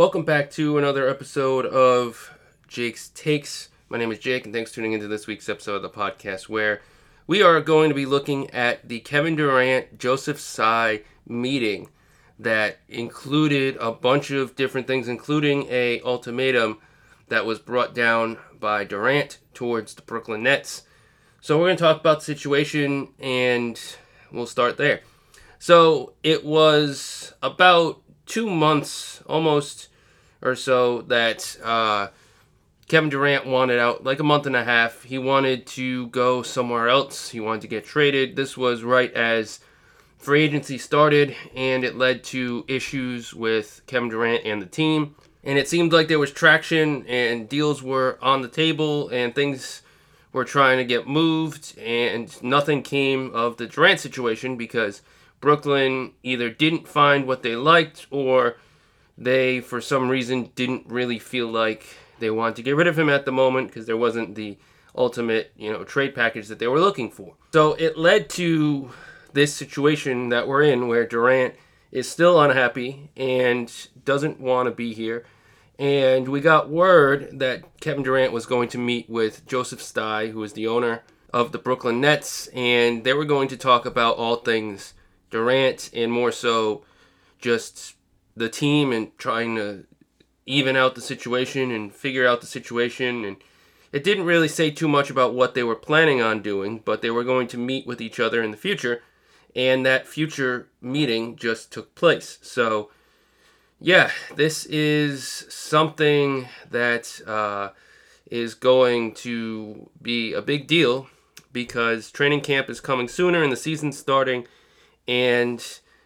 Welcome back to another episode of Jake's Takes. My name is Jake, and thanks for tuning into this week's episode of the podcast where we are going to be looking at the Kevin Durant Joseph Tsai meeting that included a bunch of different things, including a ultimatum that was brought down by Durant towards the Brooklyn Nets. So we're going to talk about the situation, and we'll start there. So it was about two months almost or so that uh, Kevin Durant wanted out, like a month and a half. He wanted to go somewhere else. He wanted to get traded. This was right as free agency started, and it led to issues with Kevin Durant and the team. And it seemed like there was traction, and deals were on the table, and things were trying to get moved, and nothing came of the Durant situation because Brooklyn either didn't find what they liked or they, for some reason, didn't really feel like they wanted to get rid of him at the moment because there wasn't the ultimate, you know, trade package that they were looking for. So it led to this situation that we're in where Durant is still unhappy and doesn't want to be here. And we got word that Kevin Durant was going to meet with Joseph Tsai, who is the owner of the Brooklyn Nets, and they were going to talk about all things Durant and more so just the team and trying to even out the situation and figure out the situation. And it didn't really say too much about what they were planning on doing, but they were going to meet with each other in the future, and that future meeting just took place. So, yeah, this is something that uh, is going to be a big deal because training camp is coming sooner and the season's starting. And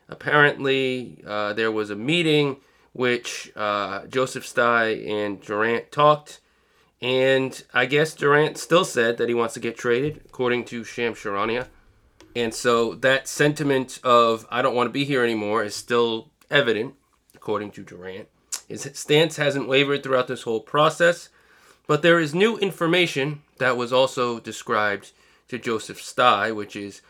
apparently uh, there was a meeting which uh, Joseph Tsai and Durant talked, and I guess Durant still said that he wants to get traded, according to Shams Charania. And so that sentiment of I don't want to be here anymore is still evident, according to Durant. His stance hasn't wavered throughout this whole process, but there is new information that was also described to Joseph Tsai, which is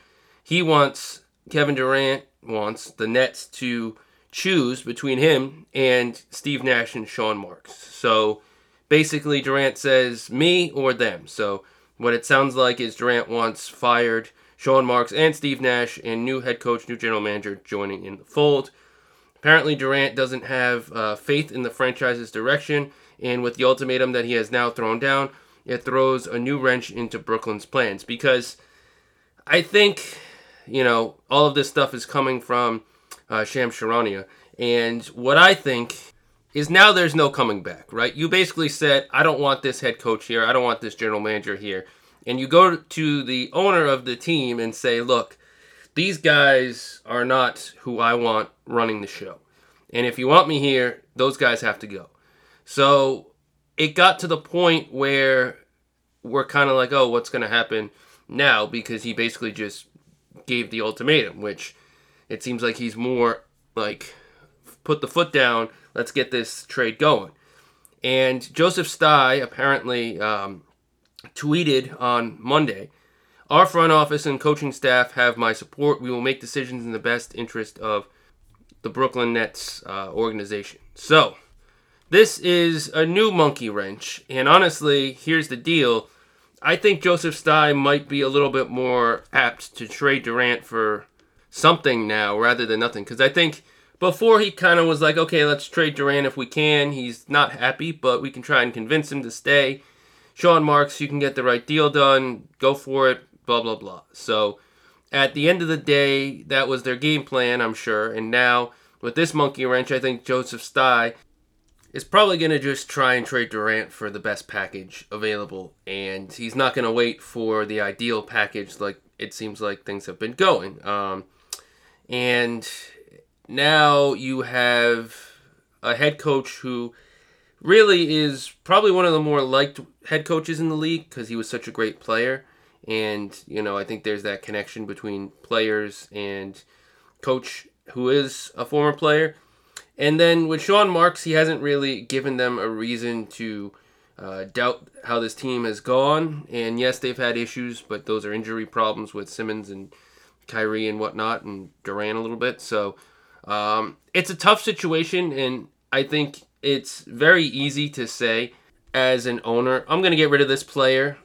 he wants Kevin Durant wants the Nets to choose between him and Steve Nash and Sean Marks. So basically, Durant says me or them. So what it sounds like is Durant wants fired Sean Marks and Steve Nash and new head coach, new general manager joining in the fold. Apparently, Durant doesn't have uh, faith in the franchise's direction, and with the ultimatum that he has now thrown down, it throws a new wrench into Brooklyn's plans because I think you know, all of this stuff is coming from uh, Shams Charania. And what I think is now there's no coming back, right? You basically said, I don't want this head coach here. I don't want this general manager here. And you go to the owner of the team and say, look, these guys are not who I want running the show. And if you want me here, those guys have to go. So it got to the point where we're kind of like, oh, what's going to happen now? Because he basically just gave the ultimatum, which it seems like he's more like put the foot down, let's get this trade going. And Joseph Tsai apparently um, tweeted on Monday Our front office and coaching staff have my support. We will make decisions in the best interest of the Brooklyn Nets uh, organization. So, this is a new monkey wrench. And honestly, here's the deal I think Joseph Tsai might be a little bit more apt to trade Durant for something now rather than nothing. Because I think before he kind of was like, okay, let's trade Durant if we can. He's not happy, but we can try and convince him to stay. Sean Marks, you can get the right deal done. Go for it. Blah blah blah. So at the end of the day, that was their game plan, I'm sure. And now with this monkey wrench, I think Joseph Tsai is probably going to just try and trade Durant for the best package available. And he's not going to wait for the ideal package like it seems like things have been going. Um, and now you have a head coach who really is probably one of the more liked head coaches in the league because he was such a great player. And, you know, I think there's that connection between players and coach who is a former player. And then with Sean Marks, he hasn't really given them a reason to uh, doubt how this team has gone. And yes, they've had issues, but those are injury problems with Simmons and Kyrie and whatnot, and Durant a little bit. So um, it's a tough situation, and I think it's very easy to say as an owner, I'm going to get rid of this player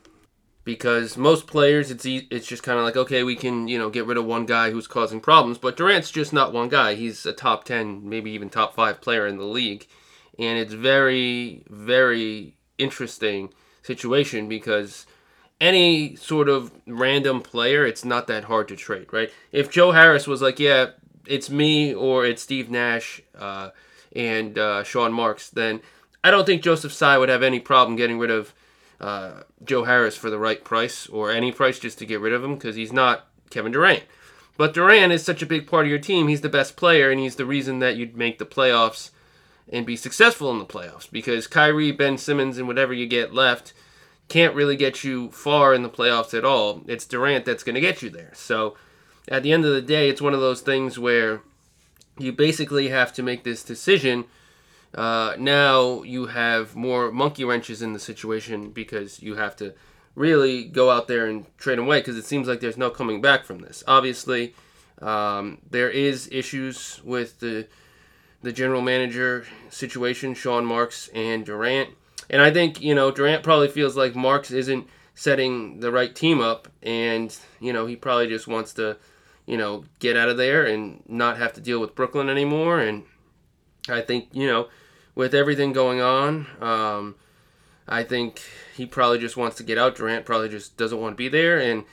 because most players it's e- it's just kind of like okay, we can, you know, get rid of one guy who's causing problems, but Durant's just not one guy. He's a top 10, maybe even top 5 player in the league, and it's very very interesting situation because any sort of random player, it's not that hard to trade, right? If Joe Harris was like, yeah, it's me or it's Steve Nash uh, and uh, Sean Marks, then I don't think Joseph Tsai would have any problem getting rid of uh, Joe Harris for the right price or any price just to get rid of him because he's not Kevin Durant. But Durant is such a big part of your team. He's the best player, and he's the reason that you'd make the playoffs and be successful in the playoffs because Kyrie, Ben Simmons, and whatever you get left can't really get you far in the playoffs at all. It's Durant that's going to get you there. So at the end of the day, it's one of those things where you basically have to make this decision. Uh, now you have more monkey wrenches in the situation because you have to really go out there and trade away because it seems like there's no coming back from this. Obviously, um, there is issues with the the general manager situation, Sean Marks and Durant. And I think, you know, Durant probably feels like Marks isn't setting the right team up and, you know, he probably just wants to, you know, get out of there and not have to deal with Brooklyn anymore and I think, you know, with everything going on, um, I think he probably just wants to get out. Durant probably just doesn't want to be there and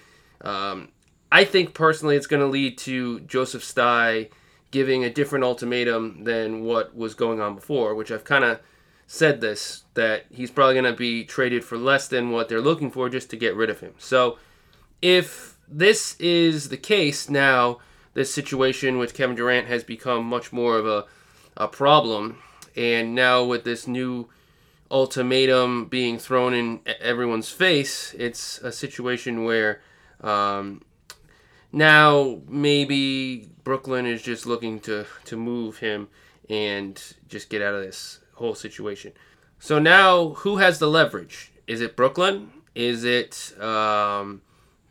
um, I think personally it's going to lead to Joseph Tsai giving a different ultimatum than what was going on before, which I've kind of said this that he's probably going to be traded for less than what they're looking for just to get rid of him. So if this is the case now, this situation with Kevin Durant has become much more of a, a problem. And now with this new ultimatum being thrown in everyone's face, it's a situation where um, now maybe Brooklyn is just looking to to move him and just get out of this whole situation. So now, who has the leverage? Is it Brooklyn? Is it um,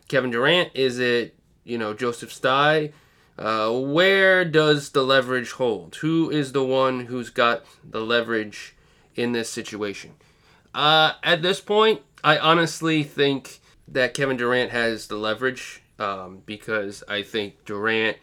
Kevin Durant? Is it you know Joseph Tsai? Uh, where does the leverage hold? Who is the one who's got the leverage in this situation? Uh, at this point, I honestly think that Kevin Durant has the leverage um, because I think Durant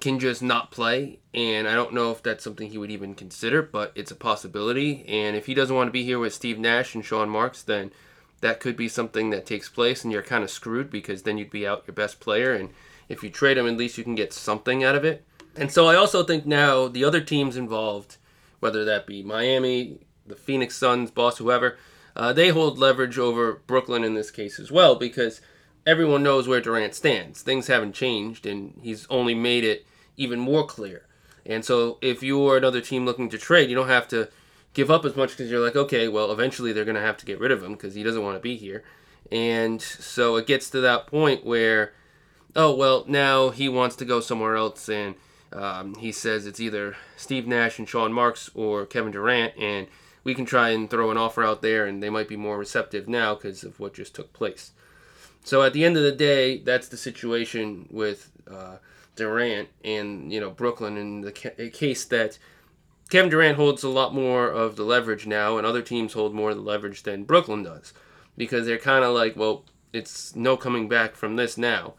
can just not play, and I don't know if that's something he would even consider, but it's a possibility. And if he doesn't want to be here with Steve Nash and Sean Marks, then that could be something that takes place, and you're kind of screwed because then you'd be out your best player. And if you trade him, at least you can get something out of it. And so I also think now the other teams involved, whether that be Miami, the Phoenix Suns, boss, whoever, uh, they hold leverage over Brooklyn in this case as well because everyone knows where Durant stands. Things haven't changed, and he's only made it even more clear. And so, if you're another team looking to trade, you don't have to give up as much because you're like, okay, well, eventually they're going to have to get rid of him because he doesn't want to be here. And so it gets to that point where, oh, well, now he wants to go somewhere else, and um, he says it's either Steve Nash and Sean Marks or Kevin Durant, and we can try and throw an offer out there, and they might be more receptive now because of what just took place. So at the end of the day, that's the situation with uh, Durant and you know Brooklyn in the ca- case that Kevin Durant holds a lot more of the leverage now, and other teams hold more of the leverage than Brooklyn does because they're kind of like, well, it's no coming back from this now.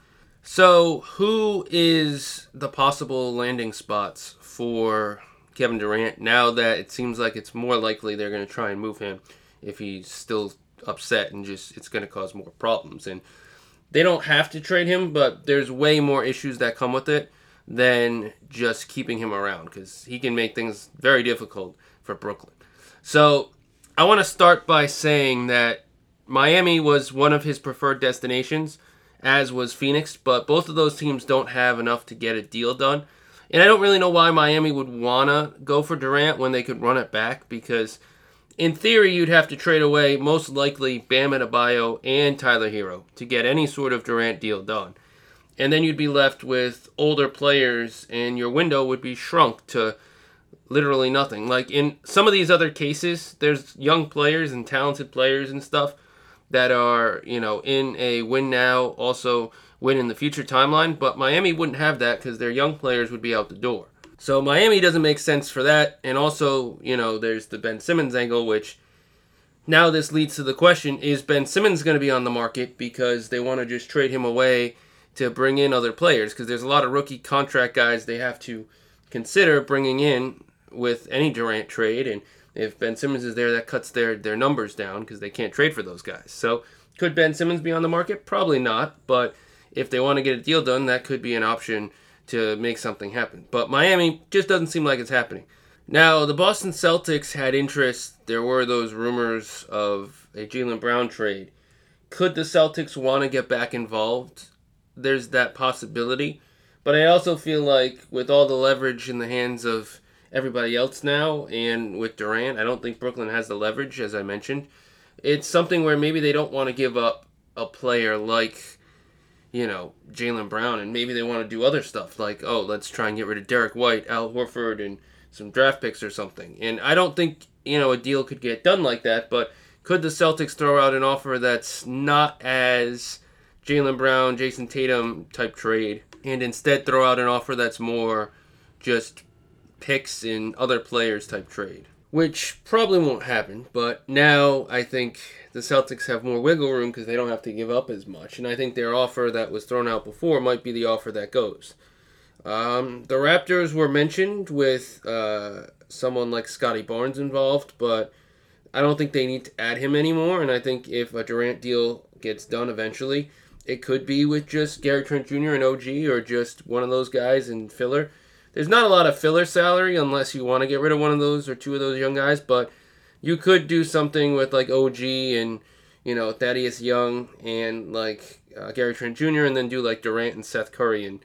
So, who is the possible landing spots for Kevin Durant now that it seems like it's more likely they're going to try and move him if he's still upset and just it's going to cause more problems. And they don't have to trade him, but there's way more issues that come with it than just keeping him around because he can make things very difficult for Brooklyn. So I want to start by saying that Miami was one of his preferred destinations, as was Phoenix, but both of those teams don't have enough to get a deal done. And I don't really know why Miami would want to go for Durant when they could run it back because in theory, you'd have to trade away most likely Bam Adebayo and Tyler Herro to get any sort of Durant deal done. And then you'd be left with older players, and your window would be shrunk to literally nothing. Like in some of these other cases, there's young players and talented players and stuff that are, you know, in a win now, also win in the future timeline. But Miami wouldn't have that because their young players would be out the door. So Miami doesn't make sense for that. And also, you know, there's the Ben Simmons angle, which now this leads to the question is Ben Simmons going to be on the market because they want to just trade him away to bring in other players? Because there's a lot of rookie contract guys they have to consider bringing in with any Durant trade. And if Ben Simmons is there, that cuts their, their numbers down because they can't trade for those guys. So could Ben Simmons be on the market? Probably not. But if they want to get a deal done, that could be an option to make something happen. But Miami just doesn't seem like it's happening. Now, the Boston Celtics had interest. There were those rumors of a Jaylen Brown trade. Could the Celtics want to get back involved? There's that possibility. But I also feel like with all the leverage in the hands of everybody else now and with Durant, I don't think Brooklyn has the leverage, as I mentioned. It's something where maybe they don't want to give up a player like, you know, Jaylen Brown, and maybe they want to do other stuff like, oh, let's try and get rid of Derrick White, Al Horford, and some draft picks or something. And I don't think, you know, a deal could get done like that, but could the Celtics throw out an offer that's not as Jaylen Brown, Jayson Tatum type trade and instead throw out an offer that's more just picks and other players type trade? Which probably won't happen, but now I think the Celtics have more wiggle room because they don't have to give up as much. And I think their offer that was thrown out before might be the offer that goes. Um, the Raptors were mentioned with uh, someone like Scottie Barnes involved, but I don't think they need to add him anymore. And I think if a Durant deal gets done eventually, it could be with just Gary Trent Jr. and OG or just one of those guys and filler. There's not a lot of filler salary unless you want to get rid of one of those or two of those young guys, but you could do something with like OG and you know Thaddeus Young and like uh, Gary Trent Jr. and then do like Durant and Seth Curry and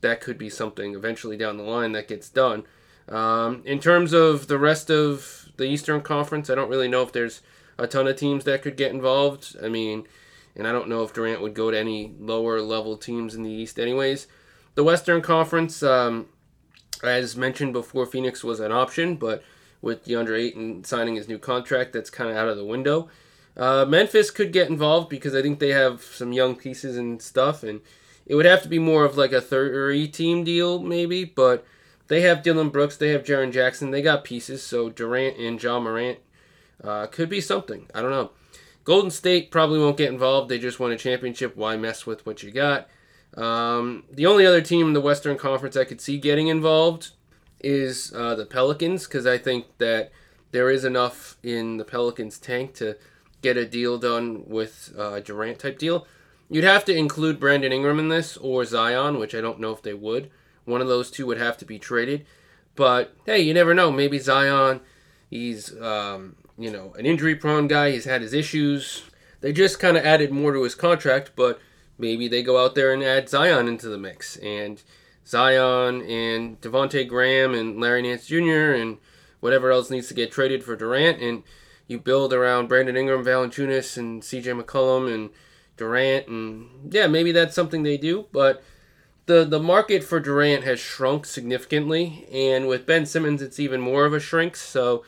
that could be something eventually down the line that gets done. Um, in terms of the rest of the Eastern Conference, I don't really know if there's a ton of teams that could get involved. I mean, and I don't know if Durant would go to any lower level teams in the East, anyways. The Western Conference, um, as mentioned before, Phoenix was an option, but with DeAndre Ayton signing his new contract, that's kind of out of the window. Uh, Memphis could get involved because I think they have some young pieces and stuff, and it would have to be more of like a three team deal, maybe, but they have Dillon Brooks, they have Jaren Jackson, they got pieces, so Durant and Ja Morant uh, could be something. I don't know. Golden State probably won't get involved. They just won a championship. Why mess with what you got? Um, the only other team in the Western Conference I could see getting involved is uh, the Pelicans because I think that there is enough in the Pelicans tank to get a deal done with uh, Durant type deal. You'd have to include Brandon Ingram in this or Zion, which I don't know if they would. One of those two would have to be traded. But hey, you never know. Maybe Zion, he's um, you know an injury prone guy. He's had his issues. They just kind of added more to his contract, but maybe they go out there and add Zion into the mix and Zion and Devonte Graham and Larry Nance Jr. and whatever else needs to get traded for Durant and you build around Brandon Ingram, Valanciunas, and C.J. McCollum and Durant, and yeah, maybe that's something they do. But the the market for Durant has shrunk significantly, and with Ben Simmons, it's even more of a shrink. So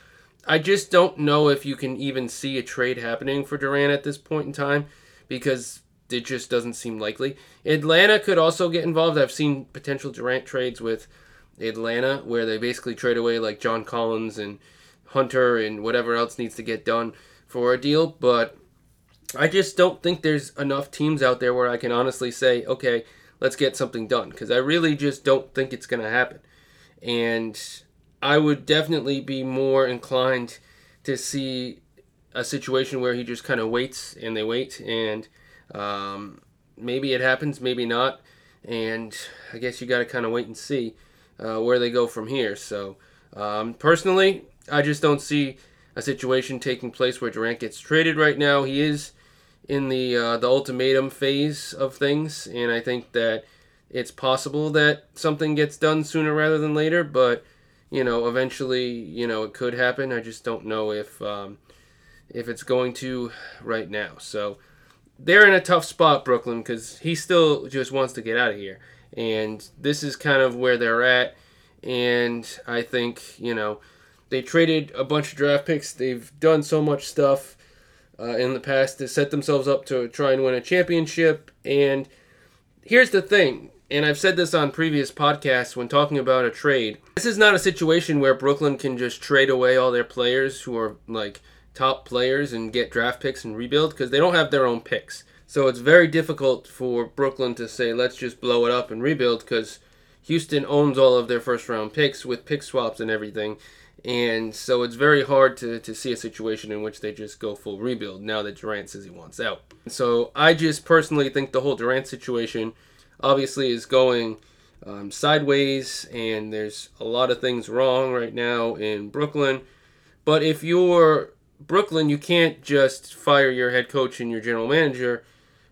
I just don't know if you can even see a trade happening for Durant at this point in time because it just doesn't seem likely. Atlanta could also get involved. I've seen potential Durant trades with Atlanta where they basically trade away like John Collins and Hunter and whatever else needs to get done for a deal, but I just don't think there's enough teams out there where I can honestly say, okay, let's get something done. Because I really just don't think it's going to happen. And I would definitely be more inclined to see a situation where he just kind of waits and they wait. And um, maybe it happens, maybe not. And I guess you got to kind of wait and see uh, where they go from here. So um, personally, I just don't see a situation taking place where Durant gets traded right now. He is in the uh, the ultimatum phase of things, and I think that it's possible that something gets done sooner rather than later. But you know, eventually, you know, it could happen. I just don't know if um, if it's going to right now. So they're in a tough spot, Brooklyn, because he still just wants to get out of here, and this is kind of where they're at. And I think you know they traded a bunch of draft picks. They've done so much stuff uh, in the past to set themselves up to try and win a championship. And here's the thing, and I've said this on previous podcasts when talking about a trade. This is not a situation where Brooklyn can just trade away all their players who are like top players and get draft picks and rebuild because they don't have their own picks. So it's very difficult for Brooklyn to say, let's just blow it up and rebuild because Houston owns all of their first round picks with pick swaps and everything. And so it's very hard to, to see a situation in which they just go full rebuild now that Durant says he wants out. So I just personally think the whole Durant situation obviously is going um, sideways, and there's a lot of things wrong right now in Brooklyn. But if you're Brooklyn, you can't just fire your head coach and your general manager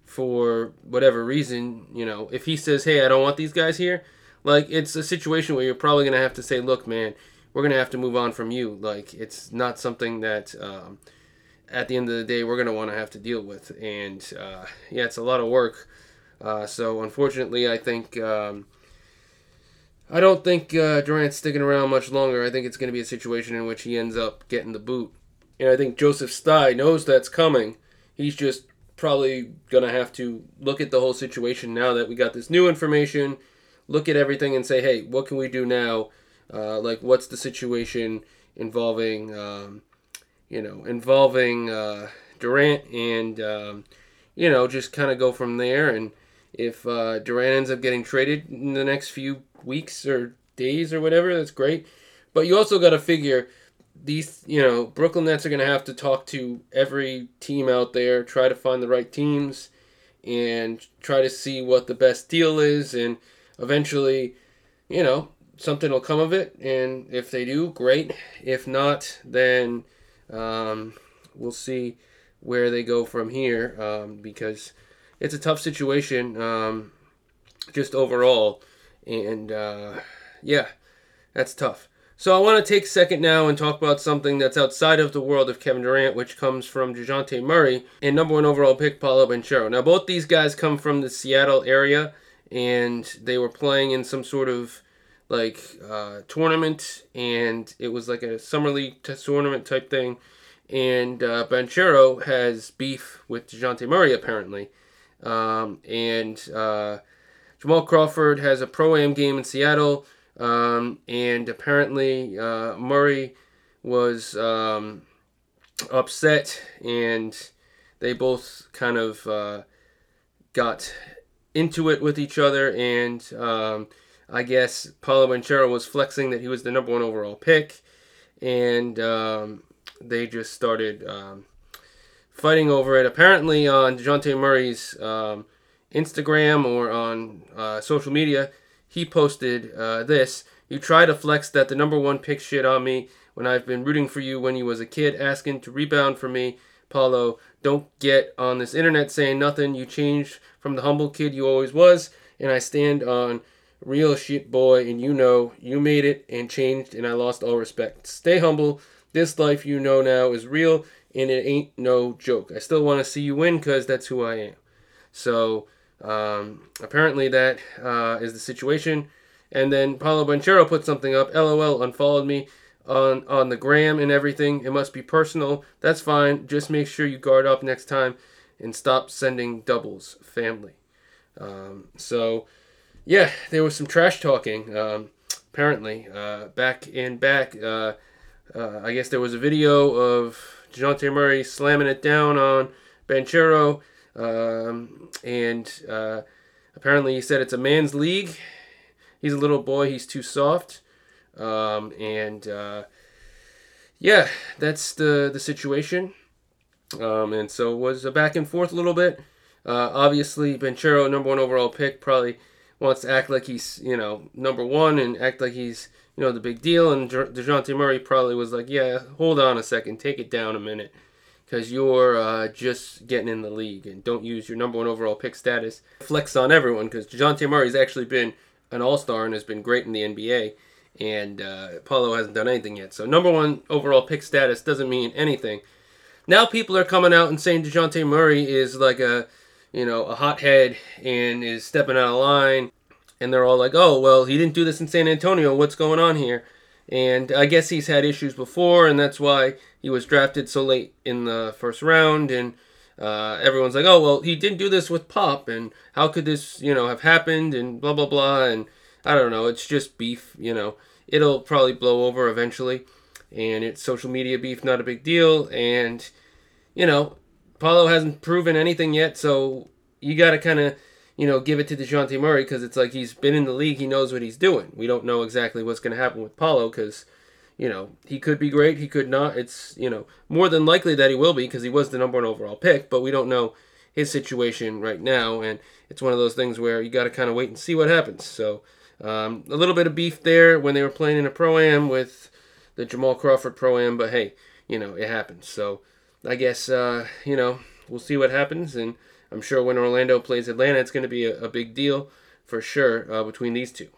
for whatever reason. You know, if he says, "Hey, I don't want these guys here," like it's a situation where you're probably gonna have to say, "Look, man, we're gonna have to move on from you." Like it's not something that. Um, at the end of the day, we're going to want to have to deal with. And uh, yeah, it's a lot of work. Uh, so unfortunately, I think um, I don't think uh, Durant's sticking around much longer. I think it's going to be a situation in which he ends up getting the boot, and I think Joseph Tsai knows that's coming. He's just probably going to have to look at the whole situation now that we got this new information, look at everything and say, hey, what can we do now? Uh, like, what's the situation involving, um, you know, involving uh, Durant and, um, you know, just kind of go from there and if uh, Durant ends up getting traded in the next few weeks or days or whatever, that's great. But you also got to figure these, you know, Brooklyn Nets are going to have to talk to every team out there, try to find the right teams, and try to see what the best deal is. And eventually, you know, something will come of it. And if they do, great. If not, then um, we'll see where they go from here um, because it's a tough situation um, just overall. And uh, yeah, that's tough. So I want to take a second now and talk about something that's outside of the world of Kevin Durant, which comes from DeJounte Murray and number one overall pick Paolo Banchero. Now both these guys come from the Seattle area, and they were playing in some sort of like uh, tournament, and it was like a summer league tournament type thing. And uh, Banchero has beef with DeJounte Murray apparently. Um, and uh, Jamal Crawford has a pro am game in Seattle, um, and apparently uh, Murray was um, upset, and they both kind of uh, got into it with each other. And um, I guess Paolo Banchero was flexing that he was the number one overall pick, and um, they just started um, fighting over it. Apparently, on DeJounte Murray's um, Instagram or on uh, social media, he posted uh, this. You try to flex that the number one pick shit on me when I've been rooting for you when you was a kid, asking to rebound for me. Paolo, don't get on this internet saying nothing. You changed from the humble kid you always was, and I stand on real shit, boy, and you know you made it and changed, and I lost all respect. Stay humble. This life you know now is real, and it ain't no joke. I still want to see you win because that's who I am. So um, apparently that uh, is the situation. And then Paolo Banchero put something up. LOL unfollowed me on on the gram and everything. It must be personal. That's fine. Just make sure you guard up next time and stop sending doubles, family. Um, so yeah, there was some trash talking. Um, apparently, uh, back in back. Uh, uh I guess there was a video of DeJounte Murray slamming it down on Banchero. Um, and uh, apparently he said it's a man's league. He's a little boy. He's too soft. Um, and uh, yeah, that's the, the situation. Um, and so it was a back and forth a little bit. Uh, obviously, Banchero, number one overall pick, probably wants to act like he's, you know, number one and act like he's – you know, the big deal. And DeJounte Murray probably was like, yeah, hold on a second, take it down a minute. Because you're uh, just getting in the league and don't use your number one overall pick status. Flex on everyone because DeJounte Murray's actually been an all star and has been great in the NBA. And uh, Paolo hasn't done anything yet. So, number one overall pick status doesn't mean anything. Now, people are coming out and saying DeJounte Murray is like a, you know, a hothead and is stepping out of line and they're all like, "Oh, well, he didn't do this in San Antonio. What's going on here?" And I guess he's had issues before, and that's why he was drafted so late in the first round. And uh, everyone's like, oh well, he didn't do this with Pop, and how could this you know have happened, and blah blah blah, and I don't know. It's just beef, you know. It'll probably blow over eventually, and it's social media beef, not a big deal, and you know, Paolo hasn't proven anything yet, so you got to kind of you know, give it to DeJounte Murray because it's like he's been in the league, he knows what he's doing. We don't know exactly what's going to happen with Paolo because, you know, he could be great, he could not. It's, you know, more than likely that he will be because he was the number one overall pick, but we don't know his situation right now. And it's one of those things where you got to kind of wait and see what happens. So, um, a little bit of beef there when they were playing in a pro am with the Jamal Crawford pro am, but hey, you know, it happens. So, I guess, uh, you know, we'll see what happens. And, I'm sure when Orlando plays Atlanta, it's going to be a, a, big deal for sure uh, between these two.